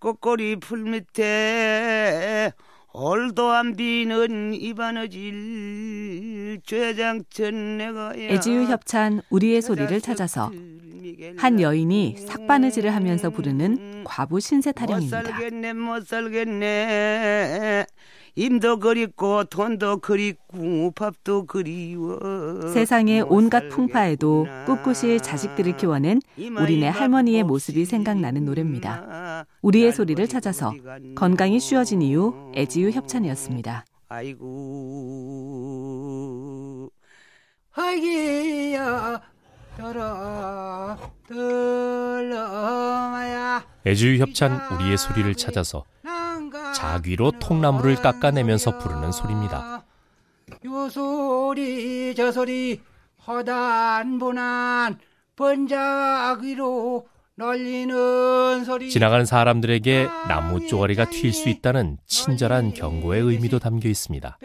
꽃꼬리 풀 밑에 얼도 안 비는 이바느질 죄장천 내가 애지유 협찬 우리의 소리를 찾아서 한 여인이 삭바느질을 하면서 부르는 과부 신세 타령입니다. 못 살겠네 못 살겠네 임도 그립고 돈도 그립고 밥도 그리워 세상의 온갖 풍파에도 꿋꿋이 자식들을 키워낸 우리네 할머니의 모습이 생각나는 노래입니다. 우리의 소리를 찾아서 건강이 쉬워진 이유 애지유 협찬이었습니다. 아이고 하기야 들어 들어마야 애지유 협찬 우리의 소리를 찾아서 자귀로 통나무를 깎아내면서 부르는 소리입니다. 요 소리 저 소리 허단분한 번자귀로 널리는 소리 지나가는 사람들에게 나무 쪼가리가 튈 수 있다는 친절한 경고의 의미도 담겨 있습니다.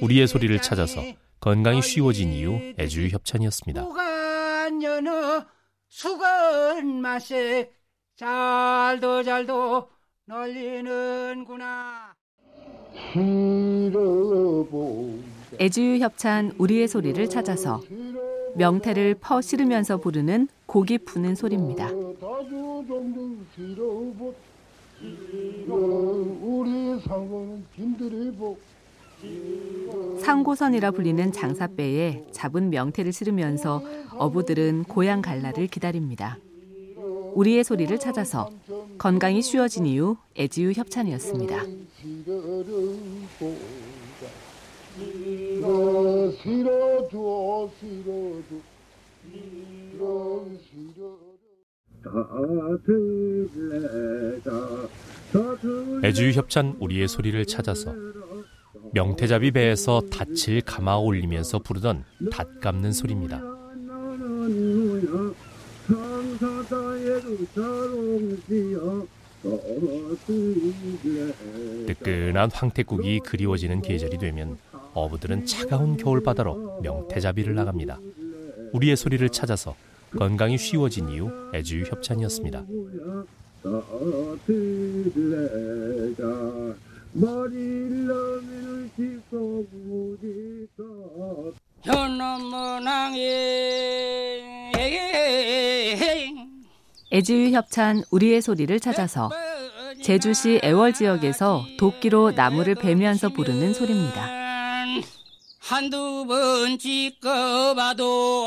우리의 소리를 찾아서 건강이 쉬워진 이유 애주유 협찬이었습니다. 무간연어 수건 맛에 잘도 잘도 널리는구나. 애주유 협찬 우리의 소리를 찾아서 명태를 퍼 실으면서 부르는 고기 푸는 소리입니다. 상고선이라 불리는 장사배에 잡은 명태를 실으면서 어부들은 고향 갈라를 기다립니다. 우리의 소리를 찾아서 건강이 쉬워진 이유 애지유 협찬이었습니다. 애주유 협찬 우리의 소리를 찾아서 명태잡이 배에서 닻을 감아 올리면서 부르던 닷 감는 소리입니다. 뜨끈한 황태국이 그리워지는 계절이 되면 어부들은 차가운 겨울바다로 명태잡이를 나갑니다. 우리의 소리를 찾아서 건강이 쉬워진 이유 애주유 협찬이었습니다. 애지유 협찬 우리의 소리를 찾아서 제주시 애월 지역에서 도끼로 나무를 베면서 부르는 소리입니다. 한두 번 찍어봐도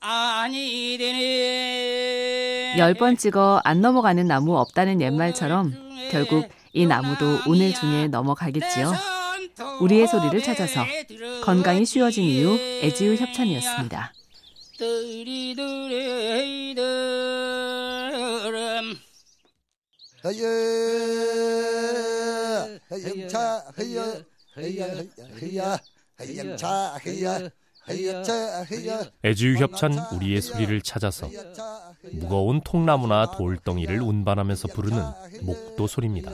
아니 되네. 열 번 찍어 안 넘어가는 나무 없다는 옛말처럼 결국 이 나무도 오늘 중에 넘어가겠지요. 우리의 소리를 찾아서 건강이 쉬워진 이유 애지유 협찬이었습니다. 애주유 협찬 우리의 소리를 찾아서 무거운 통나무나 돌덩이를 운반하면서 부르는 목도 소리입니다.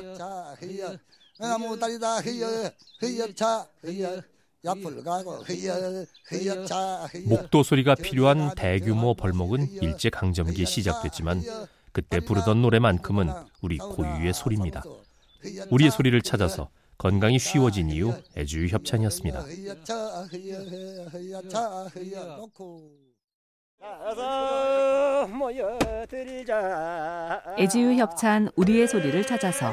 목도 소리가 필요한 대규모 벌목은 일제 강점기에 시작됐지만 그때 부르던 노래만큼은 우리 고유의 소리입니다. 우리의 소리를 찾아서 건강이 쉬워진 이유 애주유 협찬이었습니다. 애지유 협찬 우리의 소리를 찾아서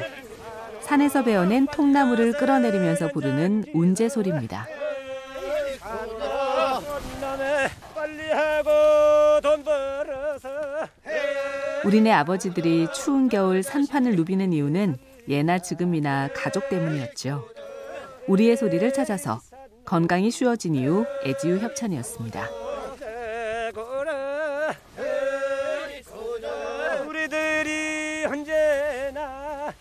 산에서 베어낸 통나무를 끌어내리면서 부르는 운제 소리입니다. 우리네 아버지들이 추운 겨울 산판을 누비는 이유는 예나 지금이나 가족 때문이었죠. 우리의 소리를 찾아서 건강이 쉬워진 이유 애지유 협찬이었습니다. 우리들이 언제나